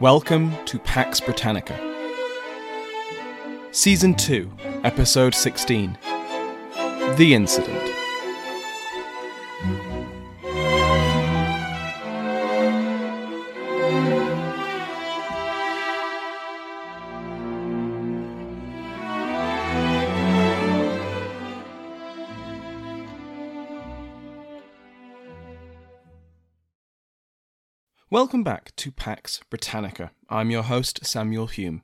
Welcome to Pax Britannica. Season 2, Episode 16 The Incident. Welcome back to Pax Britannica. I'm your host, Samuel Hume.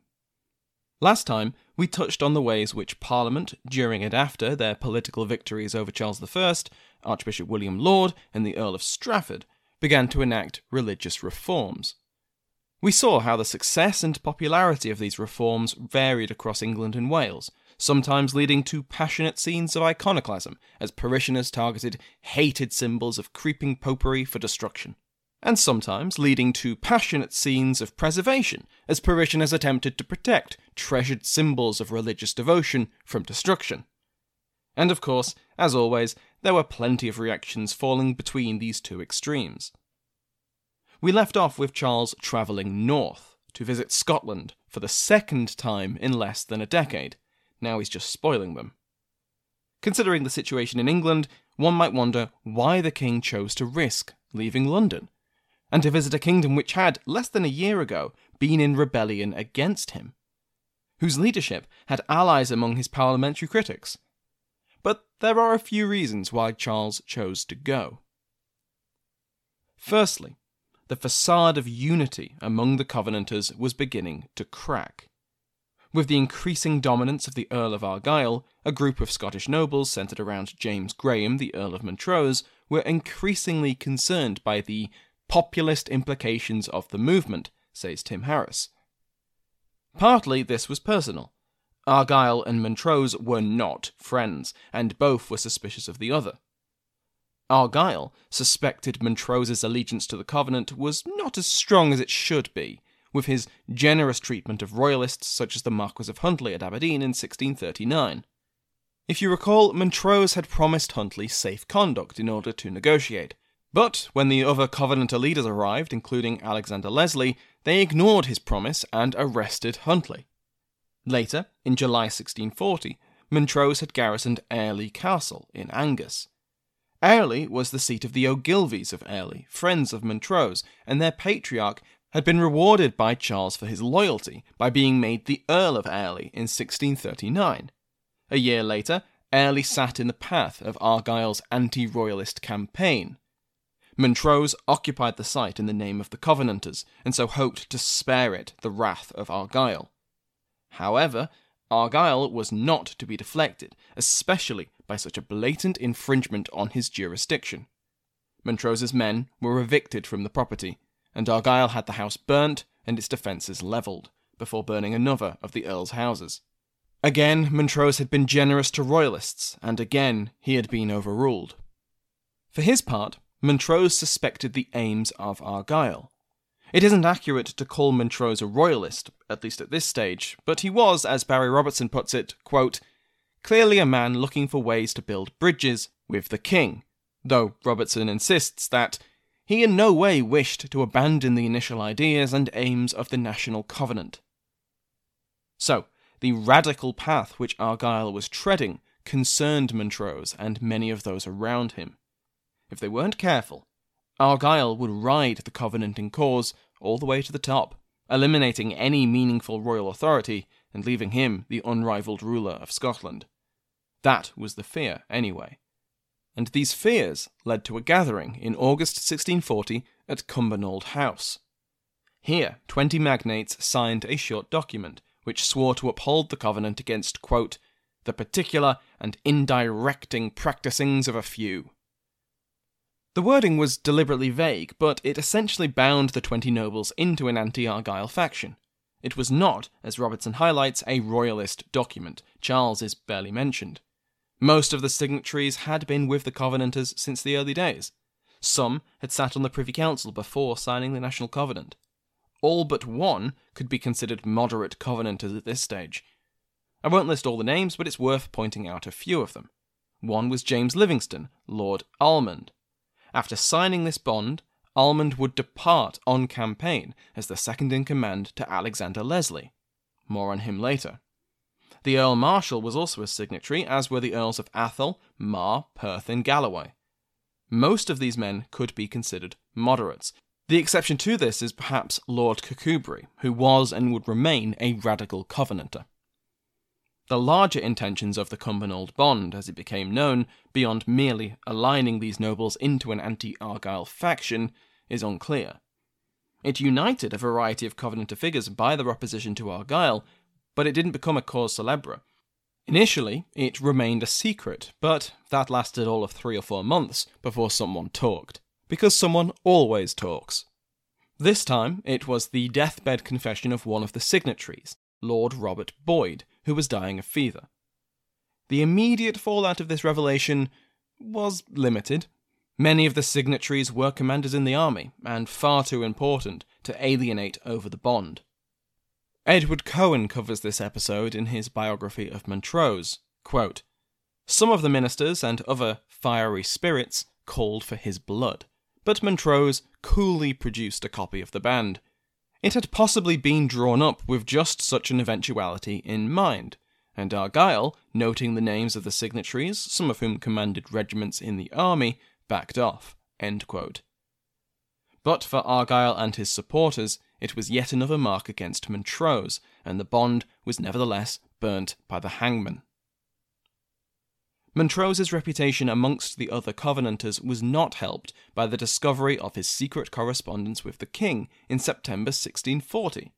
Last time, we touched on the ways which Parliament, during and after their political victories over Charles I, Archbishop William Laud, and the Earl of Strafford, began to enact religious reforms. We saw how the success and popularity of these reforms varied across England and Wales, sometimes leading to passionate scenes of iconoclasm as parishioners targeted hated symbols of creeping popery for destruction and sometimes leading to passionate scenes of preservation as parishioners attempted to protect treasured symbols of religious devotion from destruction. And of course, as always, there were plenty of reactions falling between these two extremes. We left off with Charles travelling north to visit Scotland for the second time in less than a decade. Now he's just spoiling them. Considering the situation in England, one might wonder why the king chose to risk leaving London and to visit a kingdom which had, less than a year ago, been in rebellion against him, whose leadership had allies among his parliamentary critics. But there are a few reasons why Charles chose to go. Firstly, the facade of unity among the Covenanters was beginning to crack. With the increasing dominance of the Earl of Argyll, a group of Scottish nobles centred around James Graham, the Earl of Montrose, were increasingly concerned by the populist implications of the movement, says Tim Harris. Partly this was personal. Argyll and Montrose were not friends, and both were suspicious of the other. Argyll suspected Montrose's allegiance to the Covenant was not as strong as it should be, with his generous treatment of royalists such as the Marquis of Huntly at Aberdeen in 1639. If you recall, Montrose had promised Huntly safe conduct in order to negotiate, but when the other Covenanter leaders arrived, including Alexander Leslie, they ignored his promise and arrested Huntly. Later, in July 1640, Montrose had garrisoned Airlie Castle in Angus. Airlie was the seat of the Ogilvies of Airlie, friends of Montrose, and their patriarch had been rewarded by Charles for his loyalty by being made the Earl of Airlie in 1639. A year later, Airlie sat in the path of Argyll's anti royalist campaign. Montrose occupied the site in the name of the Covenanters, and so hoped to spare it the wrath of Argyll. However, Argyll was not to be deflected, especially by such a blatant infringement on his jurisdiction. Montrose's men were evicted from the property, and Argyle had the house burnt and its defences levelled, before burning another of the Earl's houses. Again, Montrose had been generous to royalists, and again he had been overruled. For his part, Montrose suspected the aims of Argyle. It isn't accurate to call Montrose a royalist, at least at this stage, but he was, as Barry Robertson puts it, quote, clearly a man looking for ways to build bridges with the king, though Robertson insists that he in no way wished to abandon the initial ideas and aims of the National Covenant. So, the radical path which Argyle was treading concerned Montrose and many of those around him. If they weren't careful, Argyle would ride the Covenanting cause all the way to the top, eliminating any meaningful royal authority and leaving him the unrivaled ruler of Scotland. That was the fear, anyway. And these fears led to a gathering in August 1640 at Cumbernauld House. Here, twenty magnates signed a short document which swore to uphold the covenant against, quote, the particular and indirecting practisings of a few. The wording was deliberately vague, but it essentially bound the twenty nobles into an anti Argyle faction. It was not, as Robertson highlights, a royalist document. Charles is barely mentioned. Most of the signatories had been with the Covenanters since the early days. Some had sat on the Privy Council before signing the National Covenant. All but one could be considered moderate Covenanters at this stage. I won't list all the names, but it's worth pointing out a few of them. One was James Livingston, Lord Almond. After signing this bond, Almond would depart on campaign as the second in command to Alexander Leslie. More on him later. The Earl Marshal was also a signatory, as were the Earls of Athol, Mar, Perth, and Galloway. Most of these men could be considered moderates. The exception to this is perhaps Lord Kirkcudbright, who was and would remain a radical Covenanter. The larger intentions of the Cumbernauld Bond, as it became known, beyond merely aligning these nobles into an anti Argyle faction, is unclear. It united a variety of Covenanter figures by their opposition to Argyle, but it didn't become a cause celebre. Initially, it remained a secret, but that lasted all of three or four months before someone talked. Because someone always talks. This time, it was the deathbed confession of one of the signatories, Lord Robert Boyd, who was dying of fever. The immediate fallout of this revelation was limited. Many of the signatories were commanders in the army, and far too important to alienate over the bond. Edward Cowan covers this episode in his biography of Montrose. Quote, Some of the ministers and other fiery spirits called for his blood, but Montrose coolly produced a copy of the band. It had possibly been drawn up with just such an eventuality in mind, and Argyle, noting the names of the signatories, some of whom commanded regiments in the army, backed off. But for Argyle and his supporters, it was yet another mark against Montrose, and the bond was nevertheless burnt by the hangman. Montrose's reputation amongst the other Covenanters was not helped by the discovery of his secret correspondence with the king in September 1640.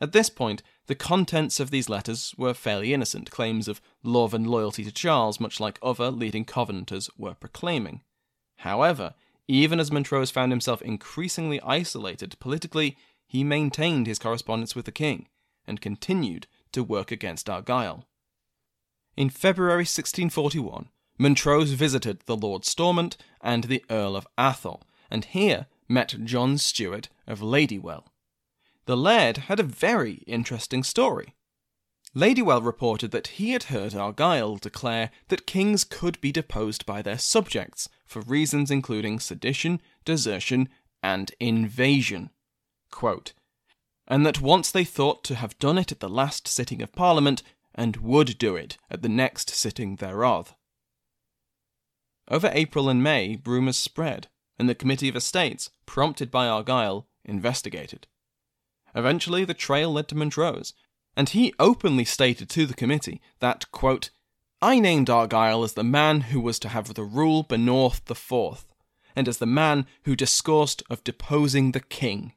At this point, the contents of these letters were fairly innocent claims of love and loyalty to Charles, much like other leading Covenanters were proclaiming. However, even as Montrose found himself increasingly isolated politically, he maintained his correspondence with the king and continued to work against Argyle. In February 1641, Montrose visited the Lord Stormont and the Earl of Athol, and here met John Stewart of Ladywell. The laird had a very interesting story. Ladywell reported that he had heard Argyle declare that kings could be deposed by their subjects for reasons including sedition, desertion, and invasion. Quote, and that once they thought to have done it at the last sitting of Parliament, and would do it at the next sitting thereof. Over April and May, rumours spread, and the Committee of Estates, prompted by Argyle, investigated. Eventually, the trail led to Montrose, and he openly stated to the committee that, quote, I named Argyle as the man who was to have the rule benorth the Forth, and as the man who discoursed of deposing the king.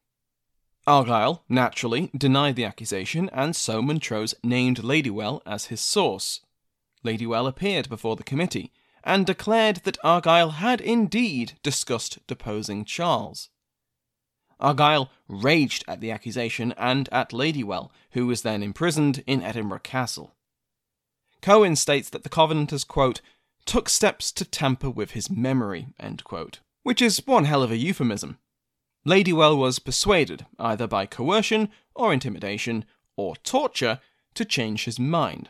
Argyle, naturally, denied the accusation, and so Montrose named Ladywell as his source. Ladywell appeared before the committee, and declared that Argyle had indeed discussed deposing Charles. Argyll raged at the accusation and at Ladywell, who was then imprisoned in Edinburgh Castle. Cowan states that the Covenanters, quote, took steps to tamper with his memory, quote, which is one hell of a euphemism. Ladywell was persuaded, either by coercion or intimidation or torture, to change his mind.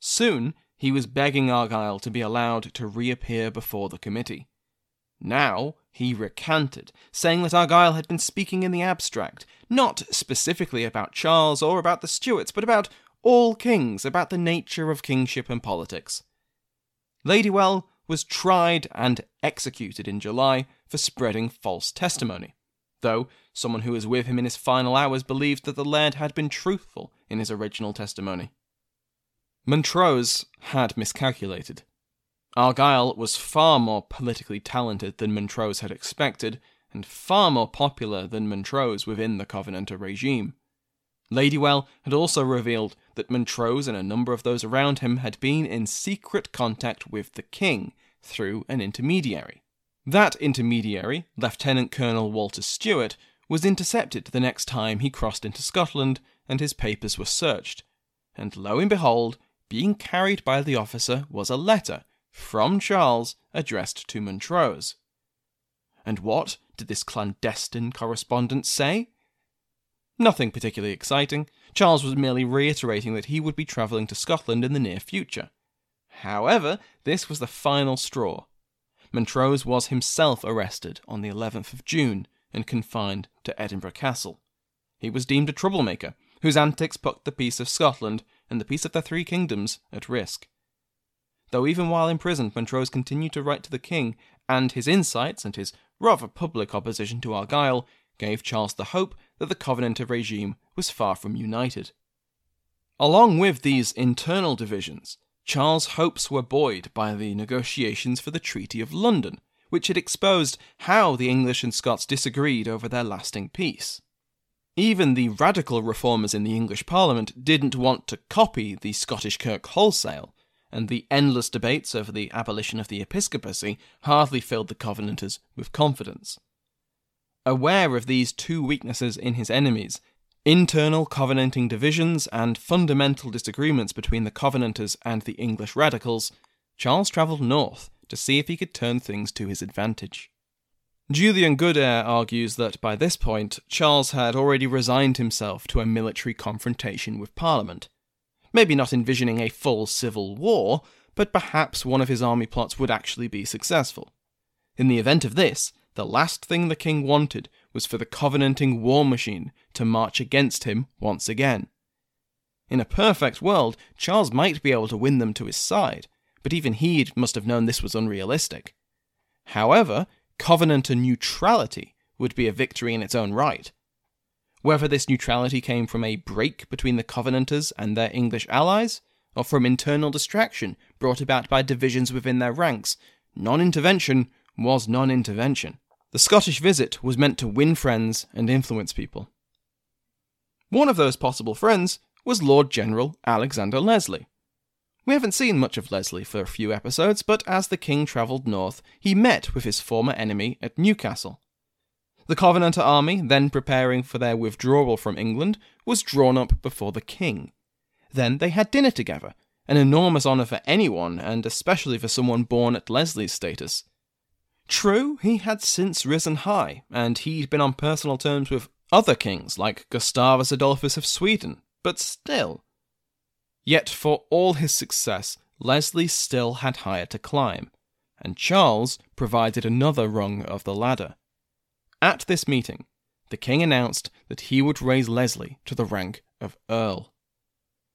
Soon, he was begging Argyle to be allowed to reappear before the committee. Now, he recanted, saying that Argyle had been speaking in the abstract, not specifically about Charles or about the Stuarts, but about all kings, about the nature of kingship and politics. Ladywell was tried and executed in July for spreading false testimony, though someone who was with him in his final hours believed that the laird had been truthful in his original testimony. Montrose had miscalculated. Argyll was far more politically talented than Montrose had expected, and far more popular than Montrose within the Covenanter regime. Ladywell had also revealed that Montrose and a number of those around him had been in secret contact with the king through an intermediary. That intermediary, Lieutenant Colonel Walter Stewart, was intercepted the next time he crossed into Scotland and his papers were searched. And lo and behold, being carried by the officer was a letter from Charles addressed to Montrose. And what did this clandestine correspondence say? Nothing particularly exciting. Charles was merely reiterating that he would be travelling to Scotland in the near future. However, this was the final straw. Montrose was himself arrested on the 11th of June and confined to Edinburgh Castle. He was deemed a troublemaker, whose antics put the peace of Scotland and the peace of the three kingdoms at risk though even while imprisoned, Montrose continued to write to the king, and his insights and his rather public opposition to Argyll gave Charles the hope that the Covenanter regime was far from united. Along with these internal divisions, Charles' hopes were buoyed by the negotiations for the Treaty of London, which had exposed how the English and Scots disagreed over their lasting peace. Even the radical reformers in the English Parliament didn't want to copy the Scottish Kirk wholesale, and the endless debates over the abolition of the episcopacy hardly filled the Covenanters with confidence. Aware of these two weaknesses in his enemies, internal Covenanting divisions and fundamental disagreements between the Covenanters and the English radicals, Charles travelled north to see if he could turn things to his advantage. Julian Goodare argues that by this point, Charles had already resigned himself to a military confrontation with Parliament, maybe not envisioning a full civil war, but perhaps one of his army plots would actually be successful. In the event of this, the last thing the king wanted was for the Covenanting war machine to march against him once again. In a perfect world, Charles might be able to win them to his side, but even he must have known this was unrealistic. However, Covenanter neutrality would be a victory in its own right, whether this neutrality came from a break between the Covenanters and their English allies, or from internal distraction brought about by divisions within their ranks, non intervention was non intervention. The Scottish visit was meant to win friends and influence people. One of those possible friends was Lord General Alexander Leslie. We haven't seen much of Leslie for a few episodes, but as the king travelled north, he met with his former enemy at Newcastle. The Covenanter army, then preparing for their withdrawal from England, was drawn up before the king. Then they had dinner together, an enormous honour for anyone, and especially for someone born at Leslie's status. True, he had since risen high, and he'd been on personal terms with other kings like Gustavus Adolphus of Sweden, but still. Yet for all his success, Leslie still had higher to climb, and Charles provided another rung of the ladder. At this meeting, the king announced that he would raise Leslie to the rank of Earl.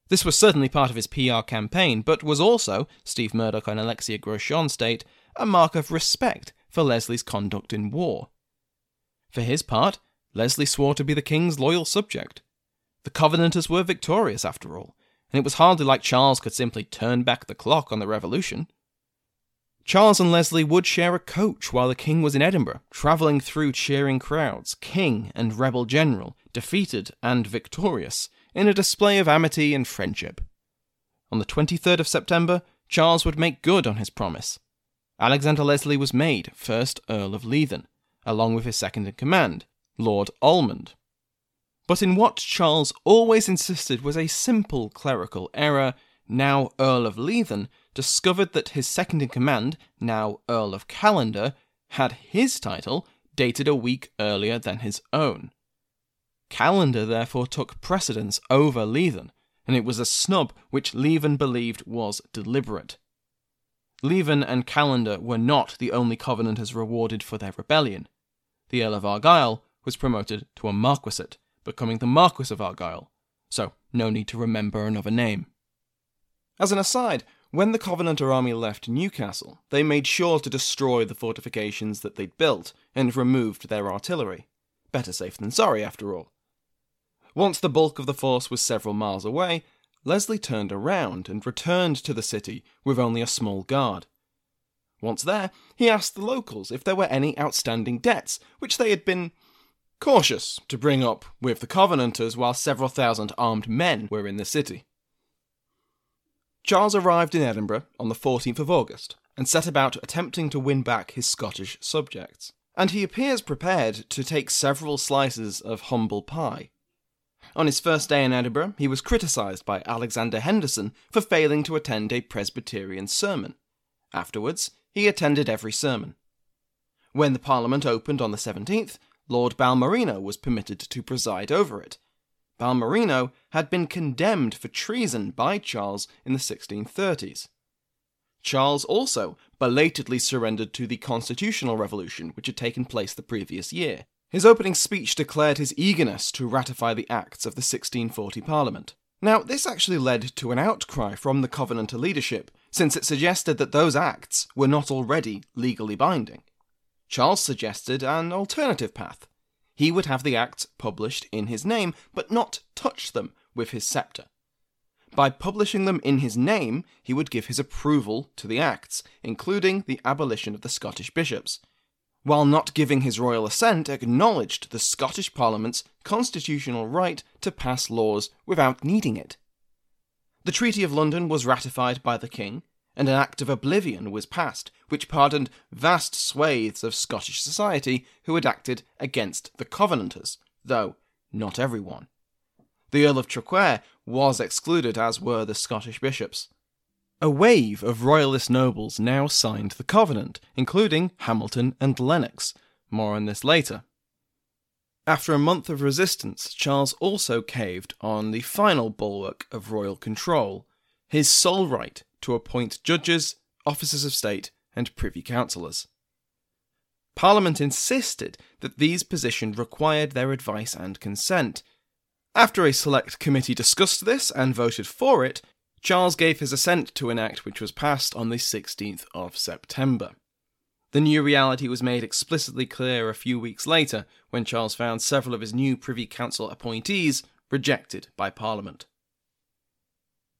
This was certainly part of his PR campaign, but was also, Steve Murdoch and Alexia Grosjean state, a mark of respect for Leslie's conduct in war. For his part, Leslie swore to be the king's loyal subject. The Covenanters were victorious, after all, and it was hardly like Charles could simply turn back the clock on the revolution. Charles and Leslie would share a coach while the king was in Edinburgh, travelling through cheering crowds, king and rebel general, defeated and victorious, in a display of amity and friendship. On the 23rd of September, Charles would make good on his promise. Alexander Leslie was made first Earl of Leven, along with his second in command, Lord Almond. But in what Charles always insisted was a simple clerical error, now Earl of Leven discovered that his second in command, now Earl of Callendar, had his title dated a week earlier than his own. Callendar therefore took precedence over Leven, and it was a snub which Leven believed was deliberate. Leven and Callendar were not the only Covenanters rewarded for their rebellion. The Earl of Argyll was promoted to a marquisate, becoming the Marquis of Argyll, so no need to remember another name. As an aside, when the Covenanter army left Newcastle, they made sure to destroy the fortifications that they'd built and removed their artillery. Better safe than sorry, after all. Once the bulk of the force was several miles away, Leslie turned around and returned to the city with only a small guard. Once there, he asked the locals if there were any outstanding debts, which they had been cautious to bring up with the Covenanters while several thousand armed men were in the city. Charles arrived in Edinburgh on the 14th of August and set about attempting to win back his Scottish subjects. And he appears prepared to take several slices of humble pie. On his first day in Edinburgh, he was criticised by Alexander Henderson for failing to attend a Presbyterian sermon. Afterwards, he attended every sermon. When the Parliament opened on the 17th, Lord Balmerino was permitted to preside over it, Balmerino had been condemned for treason by Charles in the 1630s. Charles also belatedly surrendered to the constitutional revolution which had taken place the previous year. His opening speech declared his eagerness to ratify the acts of the 1640 Parliament. Now, this actually led to an outcry from the Covenanter leadership, since it suggested that those acts were not already legally binding. Charles suggested an alternative path he would have the acts published in his name, but not touch them with his sceptre. By publishing them in his name, he would give his approval to the acts, including the abolition of the Scottish bishops, while not giving his royal assent, acknowledged the Scottish Parliament's constitutional right to pass laws without needing it. The Treaty of London was ratified by the King, and an Act of Oblivion was passed, which pardoned vast swathes of Scottish society who had acted against the Covenanters, though not everyone. The Earl of Traquair was excluded, as were the Scottish bishops. A wave of royalist nobles now signed the Covenant, including Hamilton and Lennox. More on this later. After a month of resistance, Charles also caved on the final bulwark of royal control, his sole right to appoint judges, officers of state, and privy councillors. Parliament insisted that these positions required their advice and consent. After a select committee discussed this and voted for it, Charles gave his assent to an act which was passed on the 16th of September. The new reality was made explicitly clear a few weeks later when Charles found several of his new Privy Council appointees rejected by Parliament.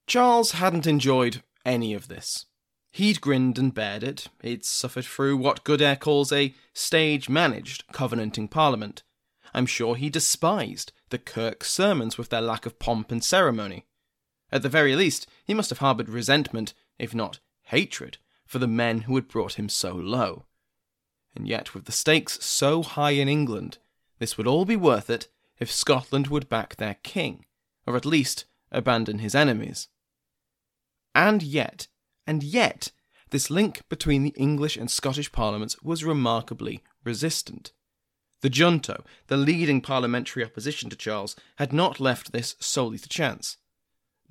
Charles hadn't enjoyed any of this. He'd grinned and bared it. He'd suffered through what Goodare calls a stage managed covenanting parliament. I'm sure he despised the Kirk sermons with their lack of pomp and ceremony. At the very least, he must have harboured resentment, if not hatred, for the men who had brought him so low. And yet, with the stakes so high in England, this would all be worth it if Scotland would back their king, or at least abandon his enemies. And yet, and yet, this link between the English and Scottish parliaments was remarkably resistant. The junto, the leading parliamentary opposition to Charles, had not left this solely to chance.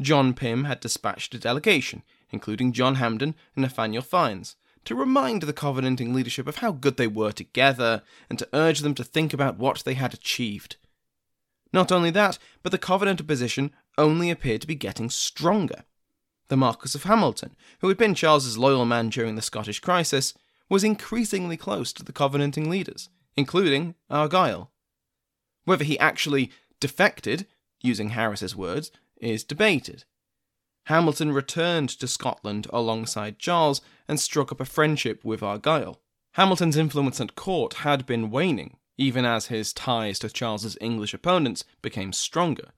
John Pym had dispatched a delegation, including John Hampden and Nathaniel Fiennes, to remind the Covenanting leadership of how good they were together and to urge them to think about what they had achieved. Not only that, but the Covenanter position only appeared to be getting stronger. The Marquis of Hamilton, who had been Charles's loyal man during the Scottish crisis, was increasingly close to the Covenanting leaders, including Argyll. Whether he actually defected, using Harris's words, is debated. Hamilton returned to Scotland alongside Charles and struck up a friendship with Argyll. Hamilton's influence at court had been waning, even as his ties to Charles's English opponents became stronger.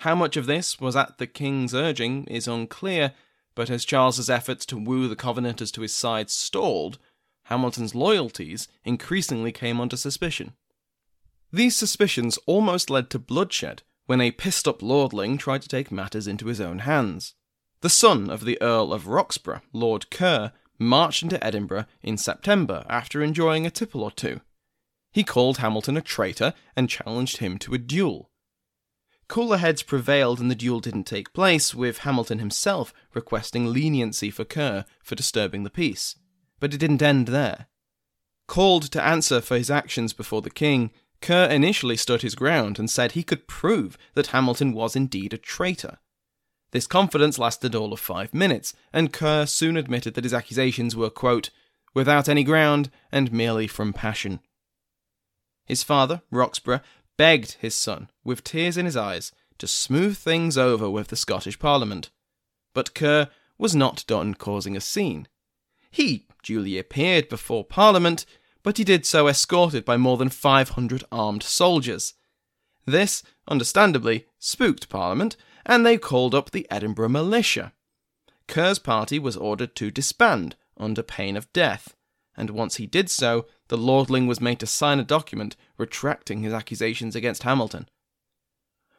How much of this was at the king's urging is unclear, but as Charles's efforts to woo the Covenanters to his side stalled, Hamilton's loyalties increasingly came under suspicion. These suspicions almost led to bloodshed when a pissed up lordling tried to take matters into his own hands. The son of the Earl of Roxburgh, Lord Kerr, marched into Edinburgh in September after enjoying a tipple or two. He called Hamilton a traitor and challenged him to a duel. Cooler heads prevailed and the duel didn't take place, with Hamilton himself requesting leniency for Kerr for disturbing the peace. But it didn't end there. Called to answer for his actions before the king, Kerr initially stood his ground and said he could prove that Hamilton was indeed a traitor. This confidence lasted all of five minutes, and Kerr soon admitted that his accusations were, quote, without any ground and merely from passion. His father, Roxburgh, begged his son, with tears in his eyes, to smooth things over with the Scottish Parliament. But Kerr was not done causing a scene. He duly appeared before Parliament, but he did so escorted by more than 500 armed soldiers. This, understandably, spooked Parliament, and they called up the Edinburgh militia. Kerr's party was ordered to disband under pain of death, and once he did so, the lordling was made to sign a document retracting his accusations against Hamilton.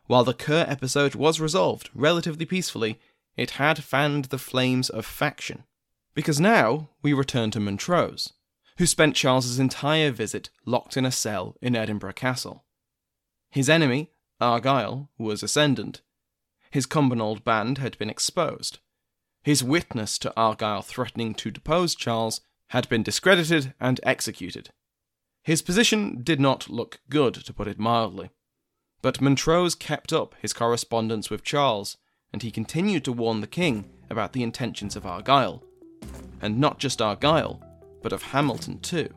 While the Kerr episode was resolved relatively peacefully, it had fanned the flames of faction. Because now we return to Montrose, who spent Charles's entire visit locked in a cell in Edinburgh Castle. His enemy, Argyll, was ascendant. His Cumbernauld band had been exposed. His witness to Argyll threatening to depose Charles had been discredited and executed. His position did not look good, to put it mildly. But Montrose kept up his correspondence with Charles, and he continued to warn the king about the intentions of Argyll. And not just Argyll, but of Hamilton too.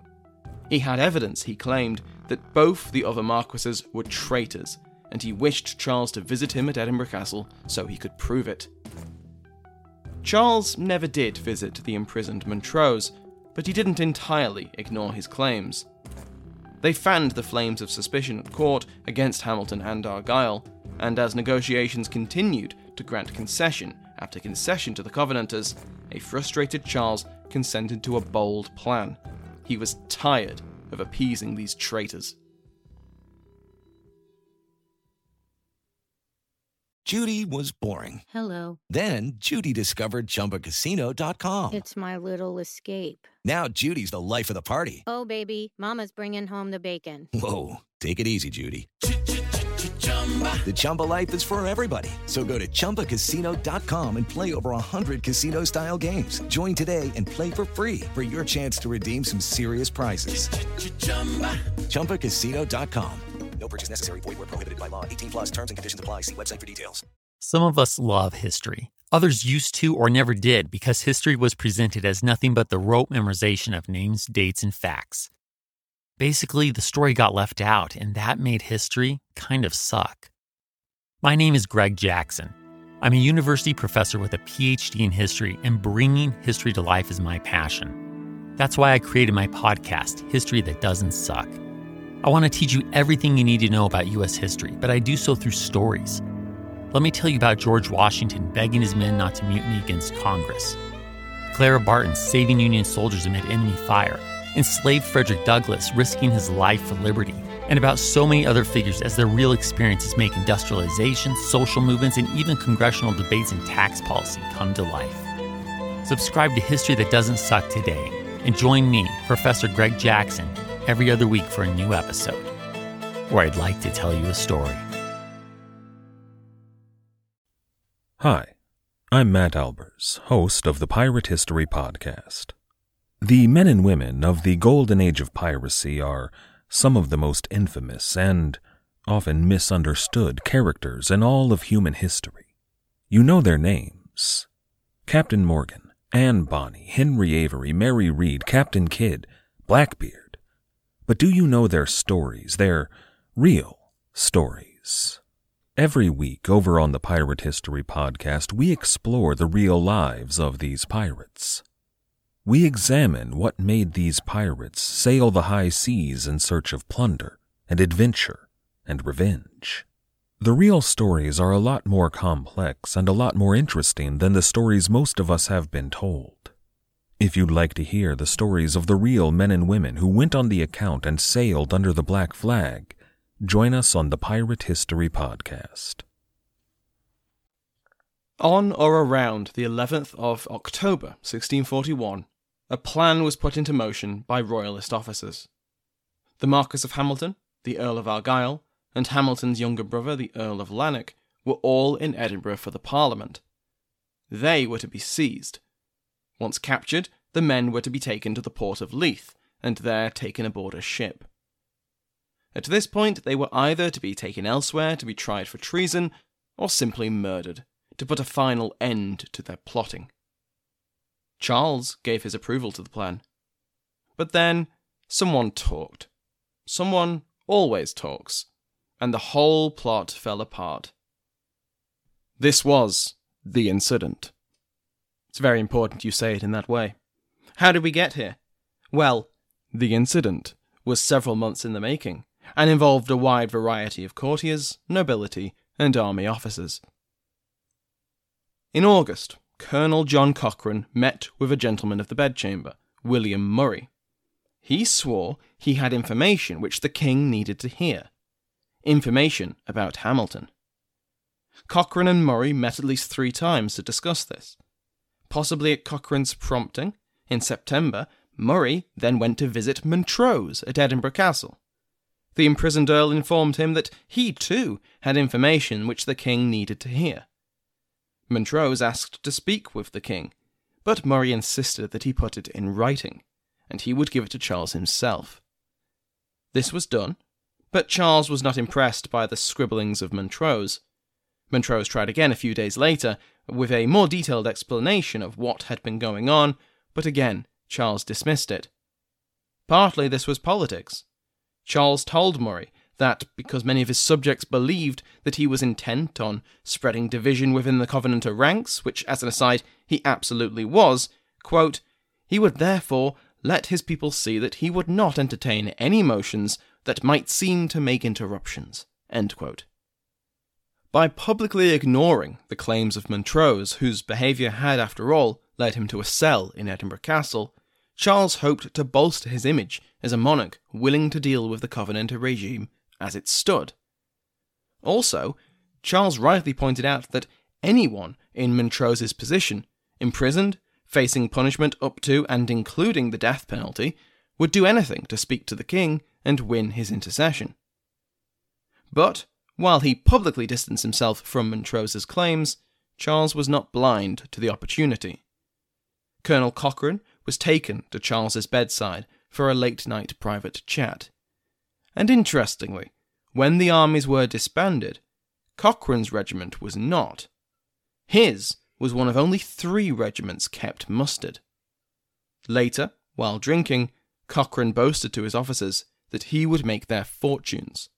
He had evidence, he claimed, that both the other marquises were traitors, and he wished Charles to visit him at Edinburgh Castle so he could prove it. Charles never did visit the imprisoned Montrose, but he didn't entirely ignore his claims. They fanned the flames of suspicion at court against Hamilton and Argyll, and as negotiations continued to grant concession after concession to the Covenanters, a frustrated Charles consented to a bold plan. He was tired of appeasing these traitors. Judy was boring. Hello. Then Judy discovered ChumbaCasino.com. It's my little escape. Now Judy's the life of the party. Oh, baby, Mama's bringing home the bacon. Whoa, take it easy, Judy. The Chumba life is for everybody. So go to ChumbaCasino.com and play over 100 casino style games. Join today and play for free for your chance to redeem some serious prizes. ChumbaCasino.com. No purchase necessary. Void where prohibited by law. 18 plus terms and conditions apply. See website for details. Some of us love history. Others used to or never did because history was presented as nothing but the rote memorization of names, dates, and facts. Basically, the story got left out, and that made history kind of suck. My name is Greg Jackson. I'm a university professor with a PhD in history, and bringing history to life is my passion. That's why I created my podcast, History That Doesn't Suck. I want to teach you everything you need to know about U.S. history, but I do so through stories. Let me tell you about George Washington begging his men not to mutiny against Congress, Clara Barton saving Union soldiers amid enemy fire, enslaved Frederick Douglass risking his life for liberty, and about so many other figures as their real experiences make industrialization, social movements, and even congressional debates and tax policy come to life. Subscribe to History That Doesn't Suck today and join me, Professor Greg Jackson, every other week for a new episode where I'd like to tell you a story. Hi, I'm Matt Albers, host of the Pirate History Podcast. The men and women of the golden age of piracy are some of the most infamous and often misunderstood characters in all of human history. You know their names Captain Morgan, Anne Bonny, Henry Avery, Mary Read, Captain Kidd, Blackbeard. But do you know their stories, their real stories? Every week over on the Pirate History Podcast, we explore the real lives of these pirates. We examine what made these pirates sail the high seas in search of plunder and adventure and revenge. The real stories are a lot more complex and a lot more interesting than the stories most of us have been told. If you'd like to hear the stories of the real men and women who went on the account and sailed under the black flag, Join us on the Pirate History Podcast. On or around the 11th of October 1641, a plan was put into motion by Royalist officers. The Marquis of Hamilton, the Earl of Argyll, and Hamilton's younger brother, the Earl of Lanark, were all in Edinburgh for the Parliament. They were to be seized. Once captured, the men were to be taken to the port of Leith, and there taken aboard a ship. At this point, they were either to be taken elsewhere to be tried for treason, or simply murdered to put a final end to their plotting. Charles gave his approval to the plan. But then someone talked. Someone always talks, and the whole plot fell apart. This was the incident. It's very important you say it in that way. How did we get here? Well, the incident was several months in the making and involved a wide variety of courtiers, nobility, and army officers. In August, Colonel John Cochrane met with a gentleman of the bedchamber, William Murray. He swore he had information which the king needed to hear. Information about Hamilton. Cochrane and Murray met at least three times to discuss this. Possibly at Cochrane's prompting, in September, Murray then went to visit Montrose at Edinburgh Castle. The imprisoned Earl informed him that he too had information which the king needed to hear. Montrose asked to speak with the king, but Murray insisted that he put it in writing, and he would give it to Charles himself. This was done, but Charles was not impressed by the scribblings of Montrose. Montrose tried again a few days later with a more detailed explanation of what had been going on, but again Charles dismissed it. Partly this was politics. Charles told Murray that because many of his subjects believed that he was intent on spreading division within the Covenanter ranks, which, as an aside, he absolutely was, quote, he would therefore let his people see that he would not entertain any motions that might seem to make interruptions. By publicly ignoring the claims of Montrose, whose behaviour had, after all, led him to a cell in Edinburgh Castle, Charles hoped to bolster his image as a monarch willing to deal with the Covenanter regime as it stood. Also, Charles rightly pointed out that anyone in Montrose's position, imprisoned, facing punishment up to and including the death penalty, would do anything to speak to the king and win his intercession. But, while he publicly distanced himself from Montrose's claims, Charles was not blind to the opportunity. Colonel Cochrane was taken to Charles's bedside for a late night private chat. And interestingly, when the armies were disbanded, Cochrane's regiment was not. His was one of only three regiments kept mustered. Later, while drinking, Cochrane boasted to his officers that he would make their fortunes.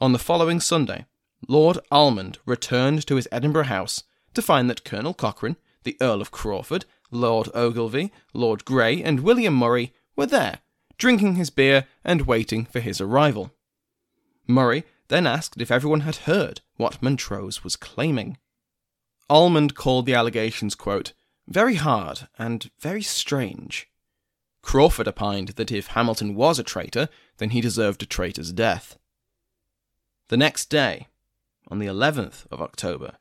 On the following Sunday, Lord Almond returned to his Edinburgh house to find that Colonel Cochrane, the Earl of Crawford, Lord Ogilvy, Lord Grey, and William Murray were there drinking his beer and waiting for his arrival. Murray then asked if everyone had heard what Montrose was claiming. Almond called the allegations, quote, very hard and very strange. Crawford opined that if Hamilton was a traitor, then he deserved a traitor's death. The next day, on the 11th of October,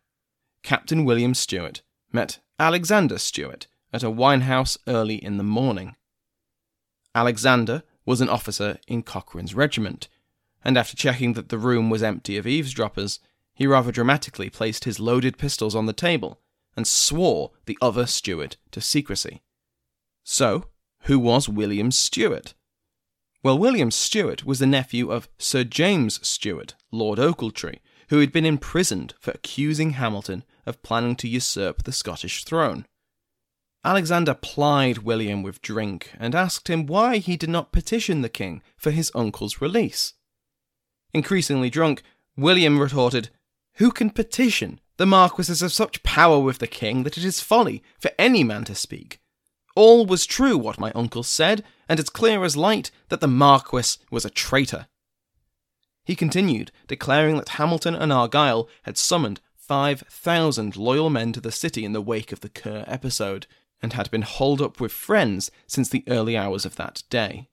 Captain William Stewart met Alexander Stewart at a wine house early in the morning. Alexander was an officer in Cochrane's regiment, and after checking that the room was empty of eavesdroppers, he rather dramatically placed his loaded pistols on the table and swore the other Stewart to secrecy. So, who was William Stewart? Well, William Stewart was the nephew of Sir James Stewart, Lord Ochiltree, who had been imprisoned for accusing Hamilton of planning to usurp the Scottish throne. Alexander plied William with drink and asked him why he did not petition the king for his uncle's release. Increasingly drunk, William retorted, Who can petition? The Marquis is of such power with the king that it is folly for any man to speak. All was true what my uncle said, and as clear as light that the Marquis was a traitor. He continued, declaring that Hamilton and Argyll had summoned 5,000 loyal men to the city in the wake of the Kerr episode, and had been holed up with friends since the early hours of that day.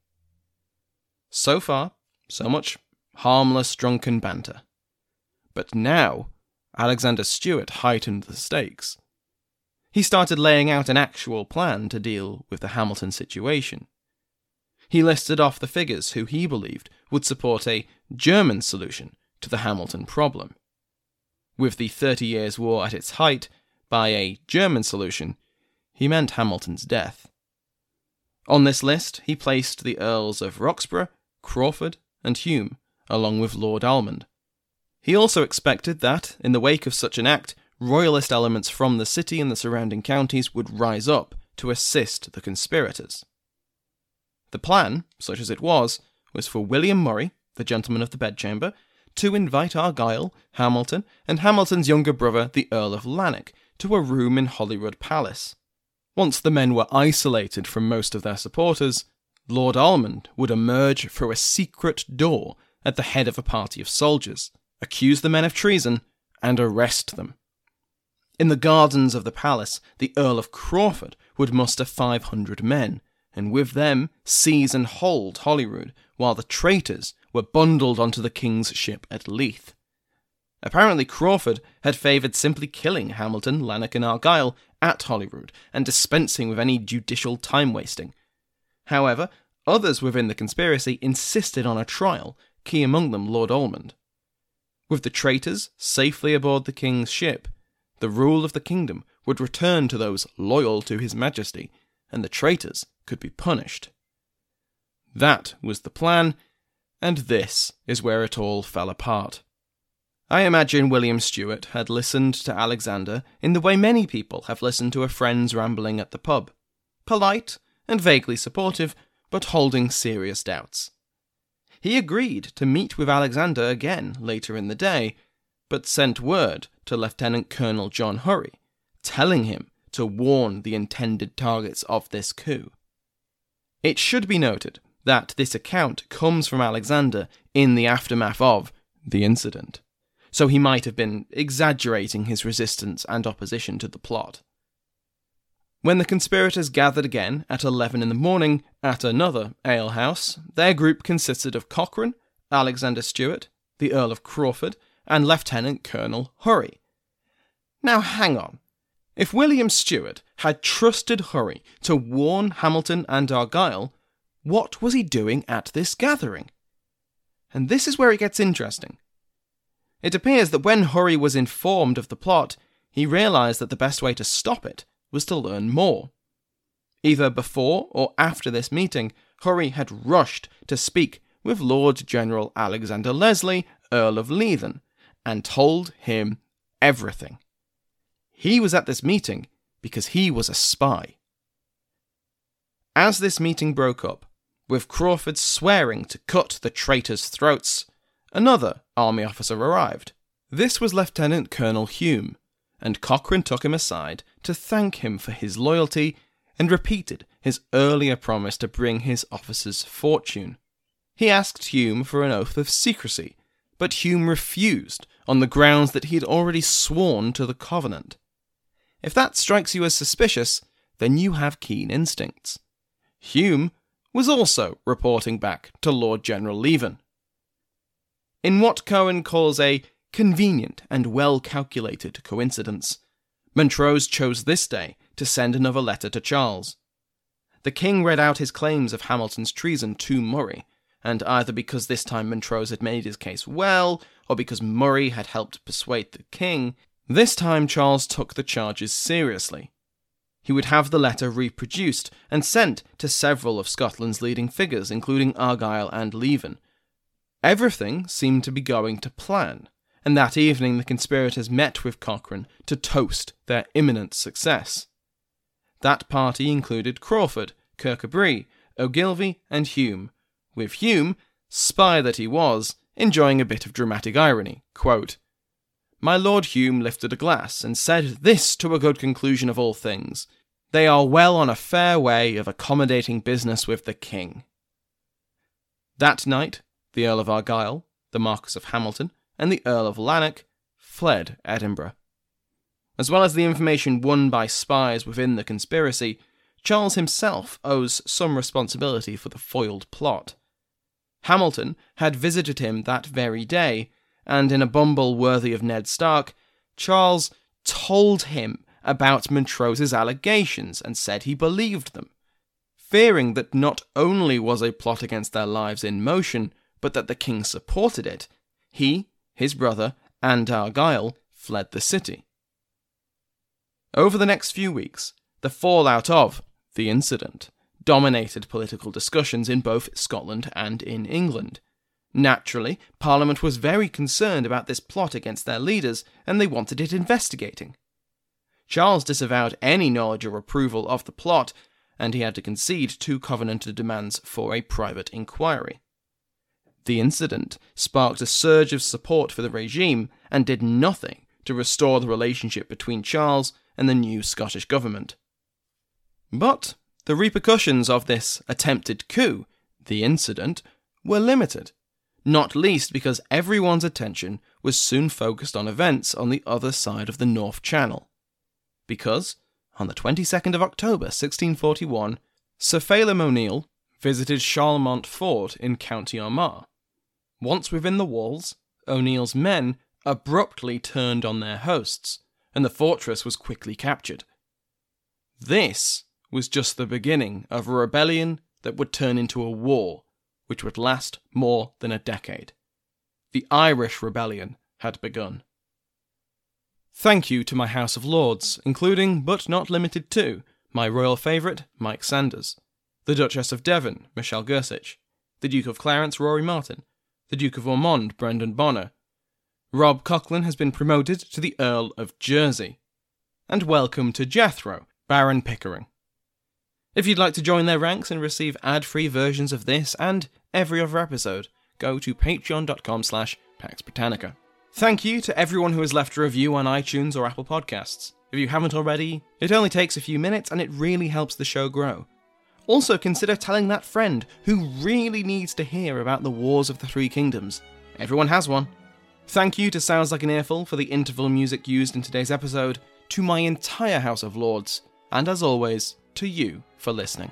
So far, so much harmless drunken banter. But now, Alexander Stewart heightened the stakes. He started laying out an actual plan to deal with the Hamilton situation. He listed off the figures who he believed would support a German solution to the Hamilton problem. With the Thirty Years' War at its height, by a German solution, he meant Hamilton's death. On this list, he placed the Earls of Roxburgh, Crawford, and Hume, along with Lord Almond. He also expected that, in the wake of such an act, royalist elements from the city and the surrounding counties would rise up to assist the conspirators. The plan, such as it was, was for William Murray, the gentleman of the bedchamber, to invite Argyle, Hamilton, and Hamilton's younger brother, the Earl of Lanark, to a room in Holyrood Palace. Once the men were isolated from most of their supporters, Lord Almond would emerge through a secret door at the head of a party of soldiers, accuse the men of treason, and arrest them. In the gardens of the palace, the Earl of Crawford would muster 500 men, and with them seize and hold Holyrood, while the traitors were bundled onto the king's ship at Leith. Apparently, Crawford had favoured simply killing Hamilton, Lanark, and Argyle at Holyrood and dispensing with any judicial time wasting. However, others within the conspiracy insisted on a trial, key among them Lord Almond. With the traitors safely aboard the king's ship, the rule of the kingdom would return to those loyal to his majesty, and the traitors could be punished. That was the plan, and this is where it all fell apart. I imagine William Stewart had listened to Alexander in the way many people have listened to a friend's rambling at the pub polite and vaguely supportive, but holding serious doubts. He agreed to meet with Alexander again later in the day, but sent word to Lieutenant Colonel John Hurry, telling him to warn the intended targets of this coup. It should be noted that this account comes from Alexander in the aftermath of the incident so he might have been exaggerating his resistance and opposition to the plot. When the conspirators gathered again at 11 in the morning at another alehouse, their group consisted of Cochrane, Alexander Stewart, the Earl of Crawford, and Lieutenant Colonel Hurry. Now hang on. If William Stewart had trusted Hurry to warn Hamilton and Argyle, what was he doing at this gathering? And this is where it gets interesting. It appears that when Hurry was informed of the plot, he realised that the best way to stop it was to learn more. Either before or after this meeting, Hurry had rushed to speak with Lord General Alexander Leslie, Earl of Leven, and told him everything. He was at this meeting because he was a spy. As this meeting broke up, with Crawford swearing to cut the traitors' throats, another army officer arrived. This was Lieutenant Colonel Hume, and Cochrane took him aside to thank him for his loyalty and repeated his earlier promise to bring his officer's fortune. He asked Hume for an oath of secrecy, but Hume refused on the grounds that he had already sworn to the covenant. If that strikes you as suspicious, then you have keen instincts. Hume was also reporting back to Lord General Leven. In what Cowan calls a convenient and well calculated coincidence, Montrose chose this day to send another letter to Charles. The king read out his claims of Hamilton's treason to Murray, and either because this time Montrose had made his case well, or because Murray had helped persuade the king, this time Charles took the charges seriously. He would have the letter reproduced and sent to several of Scotland's leading figures, including Argyle and Leven, Everything seemed to be going to plan, and that evening the conspirators met with Cochrane to toast their imminent success. That party included Crawford, Kirkcudbright, Ogilvy, and Hume, with Hume, spy that he was, enjoying a bit of dramatic irony. Quote, My Lord Hume lifted a glass and said this to a good conclusion of all things. They are well on a fair way of accommodating business with the king. That night, the Earl of Argyle, the Marquis of Hamilton, and the Earl of Lanark fled Edinburgh. As well as the information won by spies within the conspiracy, Charles himself owes some responsibility for the foiled plot. Hamilton had visited him that very day, and in a bumble worthy of Ned Stark, Charles told him about Montrose's allegations and said he believed them. Fearing that not only was a plot against their lives in motion, but that the king supported it, he, his brother, and Argyle fled the city. Over the next few weeks, the fallout of the incident dominated political discussions in both Scotland and in England. Naturally, Parliament was very concerned about this plot against their leaders, and they wanted it investigating. Charles disavowed any knowledge or approval of the plot, and he had to concede to Covenanter demands for a private inquiry. The incident sparked a surge of support for the regime and did nothing to restore the relationship between Charles and the new Scottish government. But the repercussions of this attempted coup, the incident, were limited, not least because everyone's attention was soon focused on events on the other side of the North Channel. Because, on the 22nd of October 1641, Sir Phelim O'Neill visited Charlemont Fort in County Armagh. Once within the walls, O'Neill's men abruptly turned on their hosts, and the fortress was quickly captured. This was just the beginning of a rebellion that would turn into a war, which would last more than a decade. The Irish Rebellion had begun. Thank you to my House of Lords, including, but not limited to, my royal favourite, Mike Sanders, the Duchess of Devon, Michelle Gersich, the Duke of Clarence, Rory Martin, the Duke of Ormond, Brendan Bonner. Rob Coughlin has been promoted to the Earl of Jersey. And welcome to Jethro, Baron Pickering. If you'd like to join their ranks and receive ad-free versions of this and every other episode, go to patreon.com slash Pax Britannica. Thank you to everyone who has left a review on iTunes or Apple Podcasts. If you haven't already, it only takes a few minutes and it really helps the show grow. Also, consider telling that friend who really needs to hear about the Wars of the Three Kingdoms. Everyone has one. Thank you to Sounds Like an Earful for the interval music used in today's episode, to my entire House of Lords, and as always, to you for listening.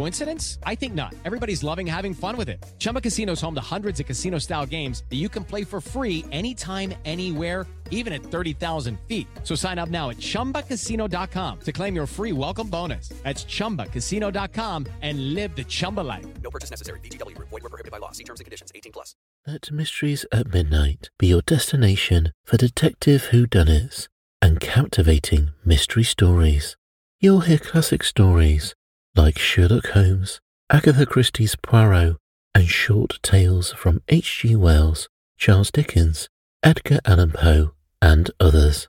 Coincidence? I think not. Everybody's loving having fun with it. Chumba Casino is home to hundreds of casino style games that you can play for free anytime, anywhere, even at 30,000 feet. So sign up now at chumbacasino.com to claim your free welcome bonus. That's chumbacasino.com and live the Chumba life. No purchase necessary. VGW. Void were prohibited by law. See terms and conditions. 18 plus. Let Mysteries at Midnight be your destination for detective whodunits and captivating mystery stories. You'll hear classic stories like Sherlock Holmes, Agatha Christie's Poirot, and short tales from H.G. Wells, Charles Dickens, Edgar Allan Poe, and others.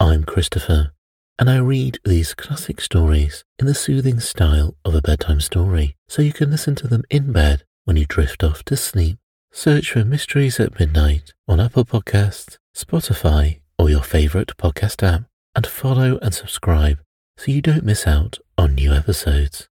I'm Christopher, and I read these classic stories in the soothing style of a bedtime story, so you can listen to them in bed when you drift off to sleep. Search for Mysteries at Midnight on Apple Podcasts, Spotify, or your favorite podcast app, and follow and subscribe so you don't miss out on new episodes.